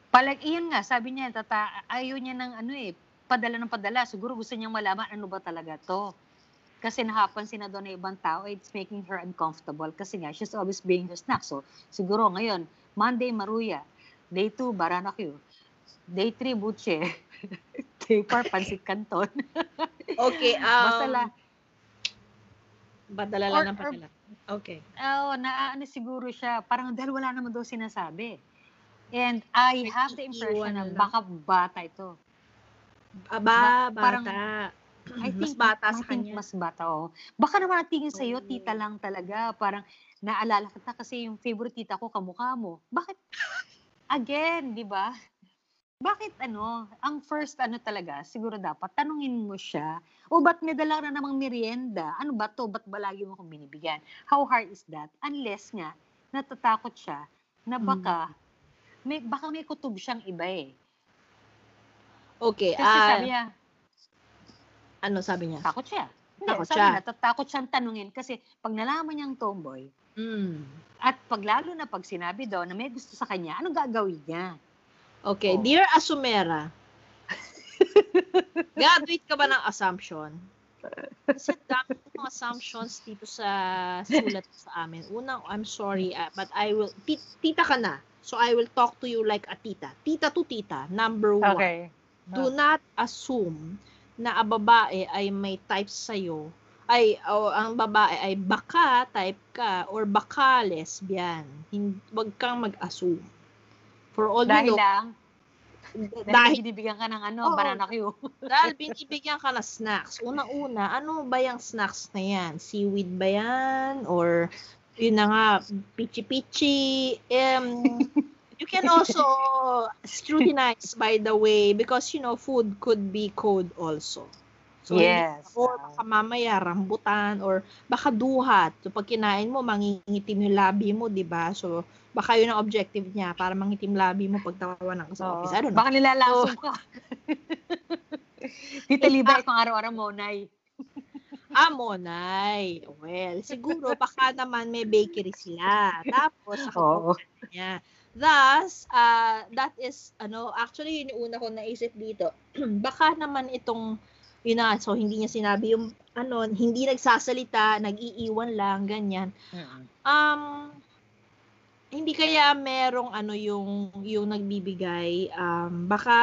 palag, iyon nga, sabi niya, tata, ayaw niya ng ano eh, padala ng padala. Siguro gusto niyang malaman ano ba talaga to. Kasi nakapansin na doon ng ibang tao, it's making her uncomfortable. Kasi nga, she's always being her snack. So, siguro ngayon, Monday, Maruya. Day 2, Baranakyu. Day 3, Buche. 4, Pansit Canton. Okay, um, Basta la, Badala lang ng padala. Okay. oh, naaano siguro siya, parang dahil wala naman daw sinasabi. And I have the impression na baka bata ito. Aba, Ba- parang- bata. I mas think, bata I sa kanya. mas bata, oh. Baka naman ang tingin sa'yo, Oo. tita lang talaga. Parang naalala kita kasi yung favorite tita ko, kamukha mo. Bakit? Again, di ba? Bakit ano, ang first ano talaga, siguro dapat tanungin mo siya, o ba't may dala na namang merienda? Ano ba to? Ba't ba lagi mo akong binibigyan? How hard is that? Unless nga, natatakot siya na Mm. baka, may, baka may kutob siyang iba eh. Okay, Kasi ah, sabi niya, ano sabi niya? Takot siya. Hindi, Takot sabi siya. na, tatakot siyang tanungin kasi pag nalaman niyang tomboy, Mm. at pag lalo na pag sinabi daw na may gusto sa kanya, ano gagawin niya? Okay, Oh. dear Asumera, graduate ka ba ng assumption? Kasi dami ng assumptions dito sa sulat sa amin. Unang, I'm sorry, ah, but I will, ti- tita ka na. So I will talk to you like a tita. Tita to tita, number one. Do not assume na ang babae ay may type sa'yo. Ay, o ang babae ay baka type ka or baka lesbian. Hindi, wag kang mag-assume. For all Dahil you know, lang, dahil, dahil binibigyan ka ng ano, Oo. banana Q. dahil binibigyan ka na snacks. Unang-una, ano ba yung snacks na yan? Seaweed ba yan? Or, yun na nga, pichi-pichi. Um, you can also scrutinize, by the way, because, you know, food could be code also. So, yes. Or baka mamaya rambutan or baka duhat. So pag kinain mo, mangingitim yung labi mo, di ba? So baka yun ang objective niya para mangitim labi mo pag tawanan ka sa Oo. office. I don't know. Baka nilalasong ka. Tita Liba, kung araw-araw mo, Nay. Ah, Monay. Well, siguro baka naman may bakery sila. Tapos, ako niya. Thus, uh, that is, ano, actually, yun yung una ko naisip dito. baka naman itong, yun na, so hindi niya sinabi yung, ano, hindi nagsasalita, nag-iiwan lang, ganyan. Um, hindi kaya merong ano yung yung nagbibigay um baka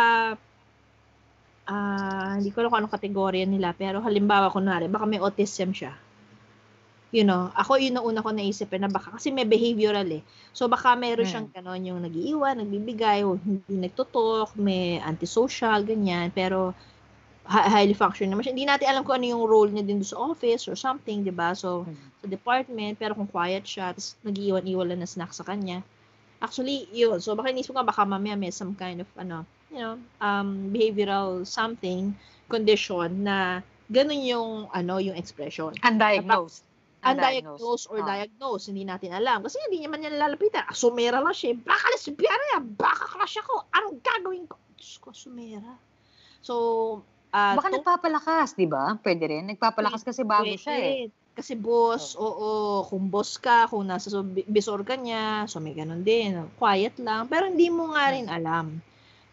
ah hindi ko alam kung anong kategorya nila pero halimbawa kunwari baka may autism siya you know ako yun ang una ko naisip na baka kasi may behavioral eh so baka meron Hmm. siyang ganon yung nagiiwan nagbibigay o hindi nagtutok may antisocial ganyan pero highly functioning naman siya hindi natin alam kung ano yung role niya din sa office or something di ba so sa department, pero kung quiet siya, tapos nag-iwan-iwan lang na snack sa kanya. Actually, yun. So, baka inisip ko nga, baka mamaya may some kind of, ano, you know, um, behavioral something, condition na ganun yung, ano, yung expression. Undiagnosed. Undiagnosed or Ah. diagnosed, hindi natin alam. Kasi hindi naman niya lalapitan. Asumera lang siya. Baka lesbiana yan. Baka crush ako. Anong gagawin ko? Diyos ko, asumera. So, ah, Baka tong- nagpapalakas, di ba? Pwede rin. Nagpapalakas kasi bago siya eh. Pwede. Kasi boss, oo, kung boss ka, kung nasa so, bi- bisor ka niya, so may ganun din. Quiet lang, pero hindi mo nga rin alam.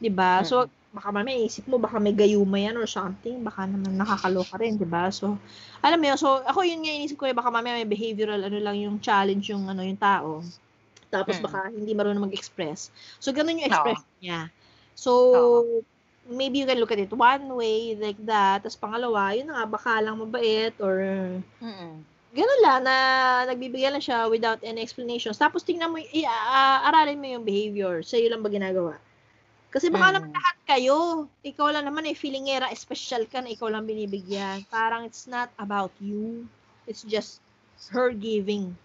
'Di ba So, baka mamaya isip mo, baka may gayuma yan or something, baka naman nakakaloka rin, 'di ba So, alam mo yun, so ako yun nga inisip ko, eh, baka mamaya may behavioral, ano lang yung challenge yung, ano, yung tao. Tapos Mm. baka hindi marunong mag-express. So, ganun yung expression niya. So, Oo. Maybe you can look at it one way, like that. Tapos pangalawa, yun na nga, baka lang mabait or Mm-mm. ganun lang na nagbibigay lang siya without any explanations. Tapos tingnan mo, i- ah, aralin mo yung behavior. Sa'yo lang ba ginagawa? Kasi baka Mm. naman lahat kayo, ikaw lang naman eh, feeling era, special ka na ikaw lang binibigyan. Parang it's not about you. It's just her giving,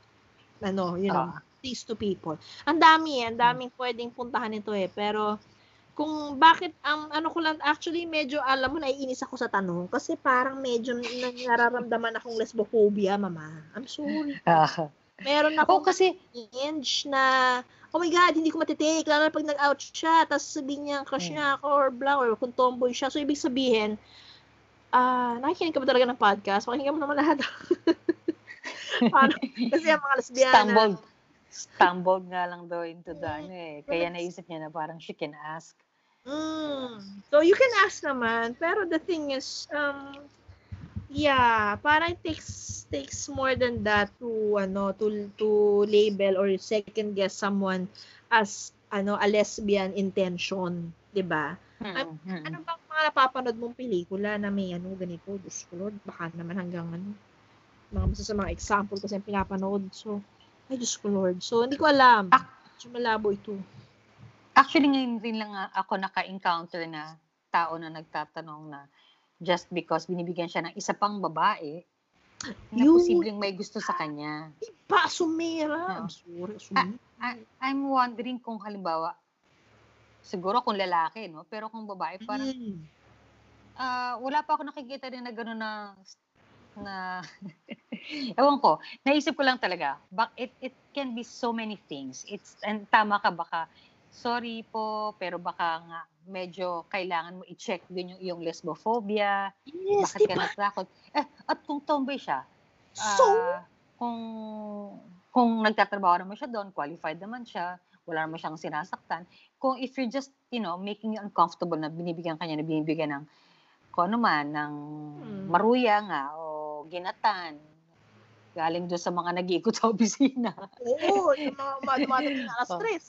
ano, you know, Ah. things to people. Ang dami eh, ang daming pwedeng puntahan nito eh. Pero, kung bakit, ang ano ko lang, actually, medyo, alam mo, naiinis ako sa tanong. Kasi parang medyo na- nararamdaman akong lesbophobia, mama. I'm sorry. Ah. Meron ako kasi, inch na, oh my God, hindi ko matitake. Lalo na pag nag-out siya, tapos sabihin niya, crush niya ako, or blah, or kung tomboy siya. So, ibig sabihin, ah, nakikinig ka ba talaga ng podcast? Pakinggan mo naman lahat. Parang, kasi ang mga lesbiana, stumbled. Stumbled nga lang daw into the ano eh. Kaya naisip niya na parang she can ask. Mm. So you can ask naman, pero the thing is, um, yeah, parang it takes takes more than that to ano to to label or second guess someone as ano a lesbian intention, 'di ba? Mm-mm. Ano bang mga napapanood mong pelikula na may ano ganito, Lord, baka naman hanggang ano mga basta sa mga example kasi pinapanood. So, ay Diyos ko Lord. So, hindi ko alam. Ah. So, malabo ito. Actually, ngayon rin lang nga ako naka-encounter na tao na nagtatanong na just because binibigyan siya ng isa pang babae, na Yun. posibleng may gusto sa kanya. Iba, sumira. No. I'm sorry, sumira. I- I'm wondering kung halimbawa, siguro kung lalaki, no? Pero kung babae, parang Mm. ah, wala pa ako nakikita din na gano'n na na ewan ko naisip ko lang talaga bak it it can be so many things it's and tama ka baka sorry po pero baka nga medyo kailangan mo i-check din yung iyong lesbophobia Yes, bakit ka diba? natakot eh at kung tomboy siya So, ah, kung kung nagtatrabaho naman siya doon qualified naman siya wala naman siyang sinasaktan kung if you're just you know making you uncomfortable na binibigyan kanya na binibigyan ng kung ano man ng Hmm. maruya nga o ginatan galing doon sa mga nag-iikot sa opisina. oo, yung mga dumadating na alas Oh, stress.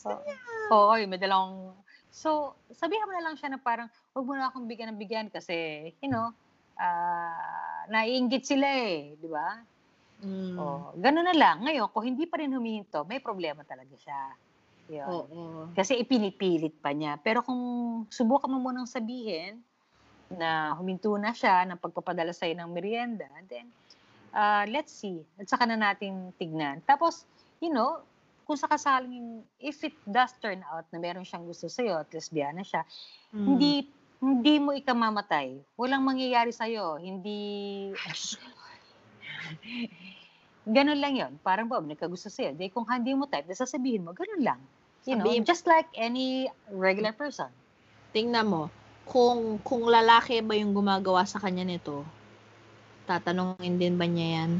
Oh. Oo, yung may dalawang... So, sabihan mo na lang siya na parang, huwag mo na akong bigyan ng bigyan kasi, you know, ah naiinggit sila eh, di ba? Mm. Oh, ganun na lang. Ngayon, kung hindi pa rin humihinto, may problema talaga siya. Yun. Oo. Kasi ipinipilit pa niya. Pero kung subukan mo munang sabihin na huminto na siya ng pagpapadala sa'yo ng merienda, then uh, let's see. At saka na natin tignan. Tapos, you know, kung sakasaling, if it does turn out na meron siyang gusto sa'yo at lesbiana siya, Mm. hindi hindi mo ikamamatay. Walang mangyayari sa'yo. Hindi... ganun lang yon Parang ba, nagkagusto sa'yo. Di kung hindi mo type, sasabihin mo, ganun lang. You know, Sabihin- just like any regular person. Tingnan mo, kung kung lalaki ba yung gumagawa sa kanya nito, tatanungin din ba niya yan?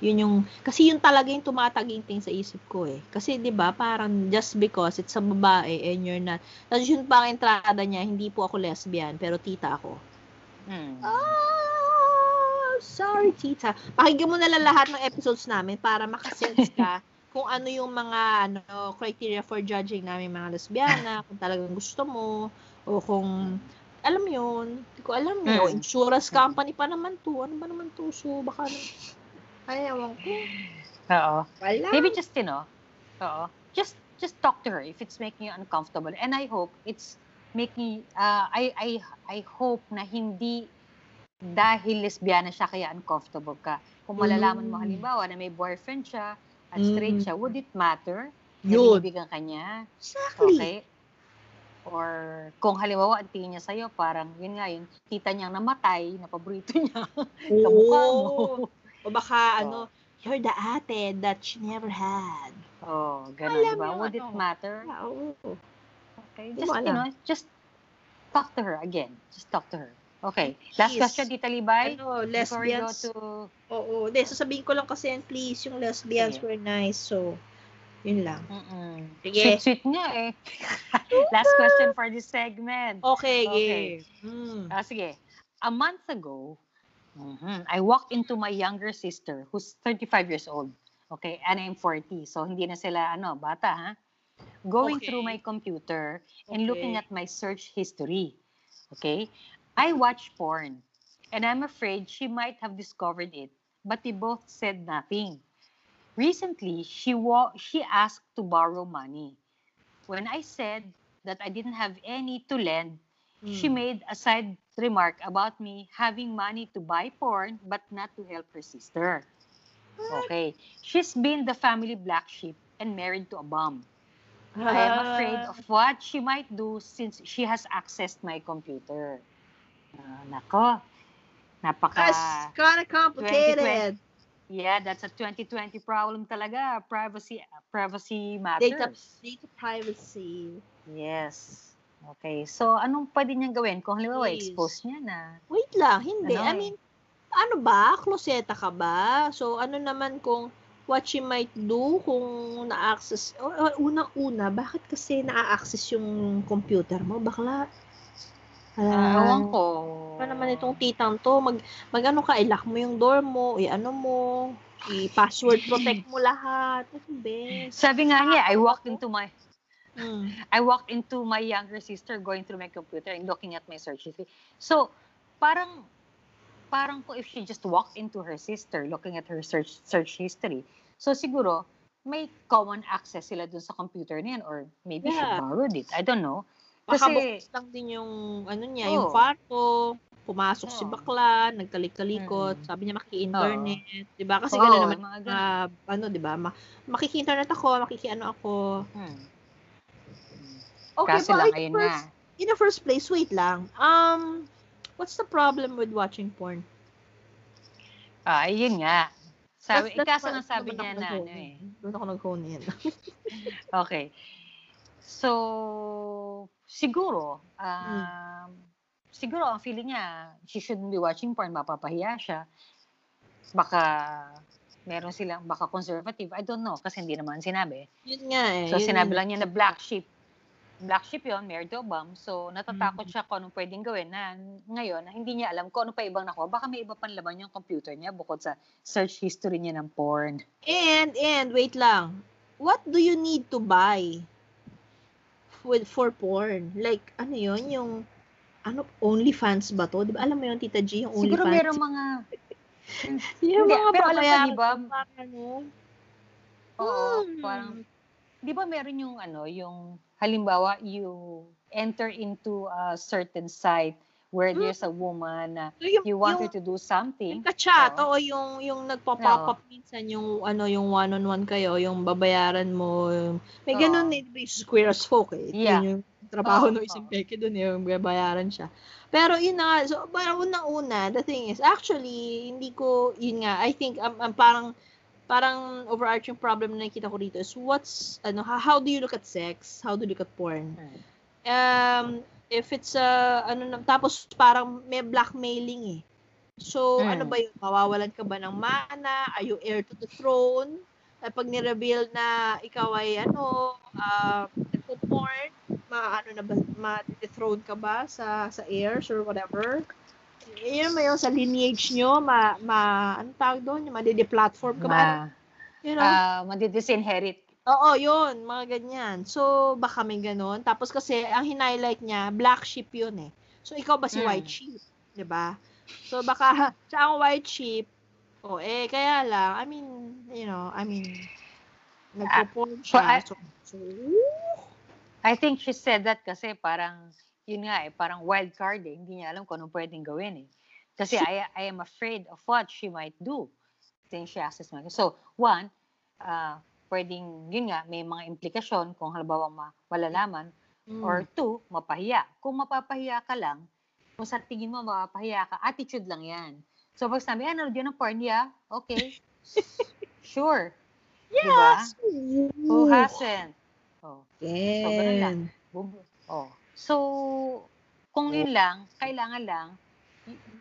Yun yung, kasi yun talaga yung tumataginting sa isip ko eh. Kasi 'di ba parang just because it's a babae and you're not, tapos yun pa ang entrada niya, hindi po ako lesbian, pero tita ako. Hmm. Ah, sorry tita. Pakinggan mo na lang lahat ng episodes namin para makasense ka kung ano yung mga ano criteria for judging namin mga lesbiana, kung talagang gusto mo, o kung alam mo yun, hindi ko alam. O Mm. insurance company pa naman to. Ano ba naman to? So, baka. Ay, ewan ko. Oo. Wala. Maybe just, you know, oo. Just, just talk to her if it's making you uncomfortable. And I hope it's making, uh, I, I, I hope na hindi dahil lesbiana siya kaya uncomfortable ka. Kung malalaman mo Mm. halimbawa na may boyfriend siya at straight Mm. siya, would it matter? Yun. binibigyan ka niya? Exactly. Okay? Or kung halimbawa ang tingin niya sa'yo, parang yun nga yun, tita niyang namatay, na paborito niya, kamukha mo. O baka, Oo. ano, you're the ate that she never had. Oh, ganun, Alam di ba? yung Would it ano. matter? Ah, oo. Okay, Hindi just, you know, just talk to her again. Just talk to her. Okay, last Please. question, Tita Libay. Ano, lesbians. to... Oo. Hindi, sasabihin ko lang kasi, please, yung lesbians Sige. were nice. So, yun lang. Mm-mm. Sige. Sweet-sweet nga eh. last question for this segment. Okay, Okay. yeah. Mm. Ah, sige. A month ago, mhm, I walked into my younger sister who's 35 years old. Okay, and I'm 40. So, hindi na sila, ano, bata, ha? Going Okay. through my computer and looking Okay. at my search history. Okay? I watch porn, and I'm afraid she might have discovered it, but we both said nothing. Recently, she wa- she asked to borrow money. When I said that I didn't have any to lend, she Hmm. made a side remark about me having money to buy porn but not to help her sister. Okay. She's been the family black sheep and married to a bum. I am afraid of what she might do since she has accessed my computer. Ah, nako. Napaka... That's kind of complicated. Yeah, that's a 2020 problem talaga. Privacy privacy Data, matters. data privacy. Yes. Okay. So, anong pwede niyang gawin? Kung halimbawa, Please. expose niya na. Wait lang, hindi. Ano I mean, ano ba? Kloseta ka ba? So, ano naman kung what she might do kung na-access, unang-una, bakit kasi na-access yung computer mo? Bakla, Ah, ewan ko. Pa naman itong titang to, mag, mag ano ka, i-lock mo yung door mo, i-ano mo, i-password protect mo lahat. Ano? Sabi nga niya, I walked into my Mm. I walked into my younger sister going through my computer and looking at my search history. So, parang parang ko if she just walked into her sister looking at her search search history. So siguro may common access sila dun sa computer niyan or maybe she Yeah. borrowed it. I don't know. Baka Kasi- bukas lang din yung, ano niya, yung Oo. kwarto, pumasok si Oo. bakla, nagkalik-kalikot, Mm. sabi niya makiki-internet, di ba? Kasi Oo, gano'n naman, mga ah, ano, di ba? Ma- makiki-internet ako, makiki-ano ako. Hmm. Okay, Kaso lang, ayun first, nga. in the first place, wait lang. Um, what's the problem with watching porn? Ah, ayun nga. Sabi, That's- that's ikaso what- nga sabi niya na ano eh. Doon ako nag-hone in. Okay. So, siguro, um, siguro ang feeling niya, she shouldn't be watching porn, mapapahiya siya. Baka meron silang, baka conservative, I don't know, kasi hindi naman sinabi. Yun nga eh. So, yun sinabi yun. lang niya na black sheep. Black sheep to a bum. So, natatakot Mm. siya kung anong pwedeng gawin na ngayon, na hindi niya alam kung ano pa ibang nakuha. Baka may iba pang laman yung computer niya bukod sa search history niya ng porn. And, and, wait lang. What do you need to buy with for porn? Like, ano yun? Yung, ano, OnlyFans ba to? Di ba? Alam mo yun, Tita G, yung Siguro OnlyFans? merong mga Yung Hindi, mga pero alam babayaran di ba? ano, Oo, Hmm. parang, di ba meron yung ano, yung, halimbawa, you enter into a certain site where Hmm. there's a woman na So, yung, you want yung, her to do yung something. ka-chat, Oo. o yung, yung nagpa-pop up minsan, yung, ano, yung one-on-one kayo, yung babayaran mo, yung, may Oo. ganun eh, ba, yung square as folk eh. Yeah. Yun yung trabaho Oo, ng isang peke dun, eh, yung babayaran siya. Pero yun na so, parang unang-una, the thing is, actually, hindi ko, yun nga, I think, um, um, parang, parang overarching problem na nakikita ko dito is what's, ano, how, do you look at sex? How do you look at porn? Um, if it's a, ano na, tapos parang may blackmailing eh. So, Mm. ano ba yun? Mawawalan ka ba ng mana? Are you heir to the throne? At pag ni-reveal na ikaw ay ano, uh, porn, ma ano na ba, ma-dethrone ka ba sa sa heirs or whatever? Yun mo yung sa lineage nyo, ma, ma ano tawag doon? Yung madidi-platform ka ba? Ma, you know? ah, madidisinherit. Oo, yun, mga ganyan. So, baka may ganun. Tapos kasi, ang hinighlight niya, black sheep yun eh. So, ikaw ba si Mm. white sheep? ba? So, baka siya ang white sheep. O, eh, kaya lang, I mean, you know, I mean, nagpo-porn siya. I- So, so, I think she said that kasi parang, yun nga eh, parang wild card eh. Hindi niya alam kung anong pwedeng gawin eh. Kasi I, I am afraid of what she might do since she access my So, one, uh, pwedeng, yun nga, may mga implikasyon kung halimbawa ma- malalaman. mm, Or two, mapahiya. Kung mapapahiya ka lang, kung sa tingin mo mapapahiya ka, attitude lang yan. So, pag sabi, ano, yun ang porn, yeah, okay. sure. Diba? yes! Who hasn't? Oh. Yan. ganun lang. Oh. So, kung yun lang, kailangan lang,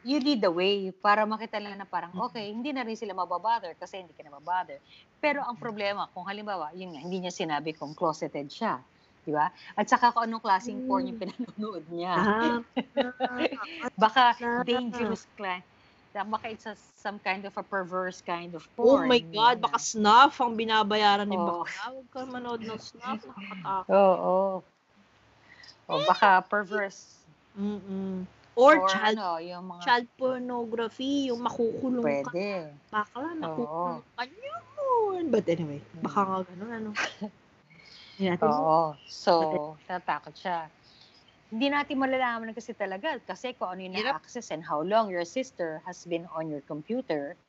you lead the way para makita lang na parang, okay, hindi na rin sila mababother kasi hindi ka na mabother. Pero ang problema, kung halimbawa, yun nga, hindi niya sinabi kung closeted siya. Di ba? At saka kung anong klaseng porn yung pinanonood niya. Ah, Baka Ah. dangerous client. Baka it's a, some kind of a perverse kind of oh porn. my God, baka snuff ang binabayaran ni Oo. Bakla. Huwag ka manood ng snuff, nakakatakot. Oo. Oh, baka perverse Mm-mm. Or, Or child, ano, yung mga... child pornography, yung makukulong ka. Pwede. Bakla, Oo. nakukulong ka yun. But anyway, baka nga ganun, ano. Oo. So, tatakot siya. Hindi natin malalaman kasi talaga kasi kung ano yung na-access and how long your sister has been on your computer.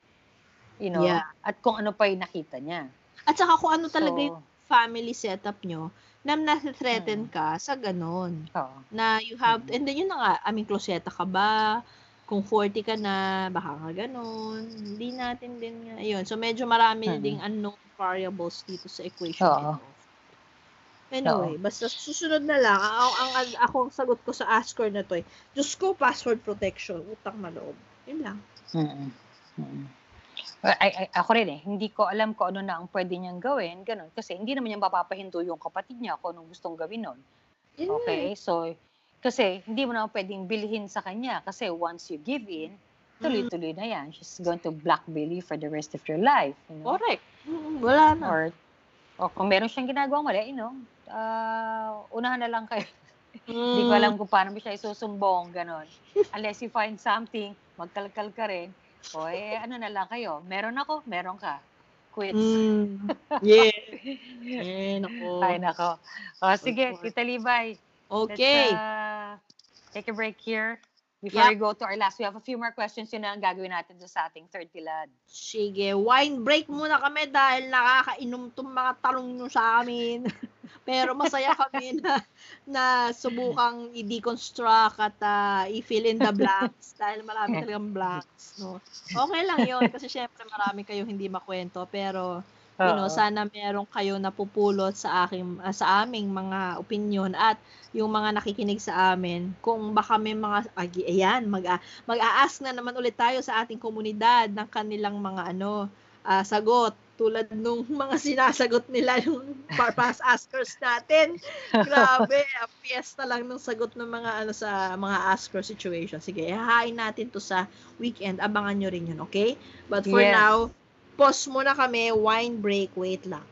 You know? Yeah. At kung ano pa yung nakita niya. At saka kung ano talaga So, yung family setup nyo, na nasa-threaten Mm. ka sa ganon. Oo. Na you have, Mm. and then yun na nga, I mean, kloseta ka ba? Kung 40 ka na, baka nga ganon. Hindi natin din nga, yun. So, medyo marami Mm. ding unknown variables dito sa equation Oo. nito. Anyway, basta susunod na lang, ang, ang, ang, ako ang sagot ko sa Askor na to eh, Diyos ko, password protection, utang maloob. Yun lang. Mm. Mm. Ay, ay, ako rin eh, hindi ko alam kung ano na ang pwede niyang gawin, ganun. Kasi hindi naman niya mapapahinto yung kapatid niya kung anong gustong gawin nun. Nga eh. Okay? So, kasi hindi mo naman pwedeng bilhin sa kanya kasi once you give in, tuloy-tuloy na yan. She's going to blackmail you for the rest of your life. You know? Correct. Wala na. Or, o kung meron siyang ginagawang mali, you know, ah, unahan na lang kayo. Hindi ko Mm. alam kung paano mo siya isusumbong, ganon. Unless you find something, magkalkal ka rin. O eh, ano na lang kayo. Meron ako, meron ka. Quits. Mm. Yeah. Eh, nako. Ay, nako. O, sige. Tita Libay. Okay. Let's uh, take a break here. Before Yep. we go to our last, we have a few more questions yun na ang gagawin natin sa ating third tilad. Sige, wine break muna kami dahil nakakainom tong mga talong nyo sa amin. Pero masaya kami na, na subukang i-deconstruct at ah, i-fill in the blanks dahil marami talagang blanks. No? Okay lang yon kasi syempre marami kayong hindi makwento pero you know, sana meron kayo napupulot sa aking ah, sa aming mga opinion at yung mga nakikinig sa amin kung baka may mga agi, ayan mag mag-a-ask na naman ulit tayo sa ating komunidad ng kanilang mga ano ah, sagot tulad nung mga sinasagot nila yung pa- past askers natin. Grabe, ang fiesta lang ng sagot ng mga ano sa mga asker situation. Sige, ihahain natin to sa weekend. Abangan nyo rin yun, okay? But for Yes. now, pause muna kami, wine break, wait lang.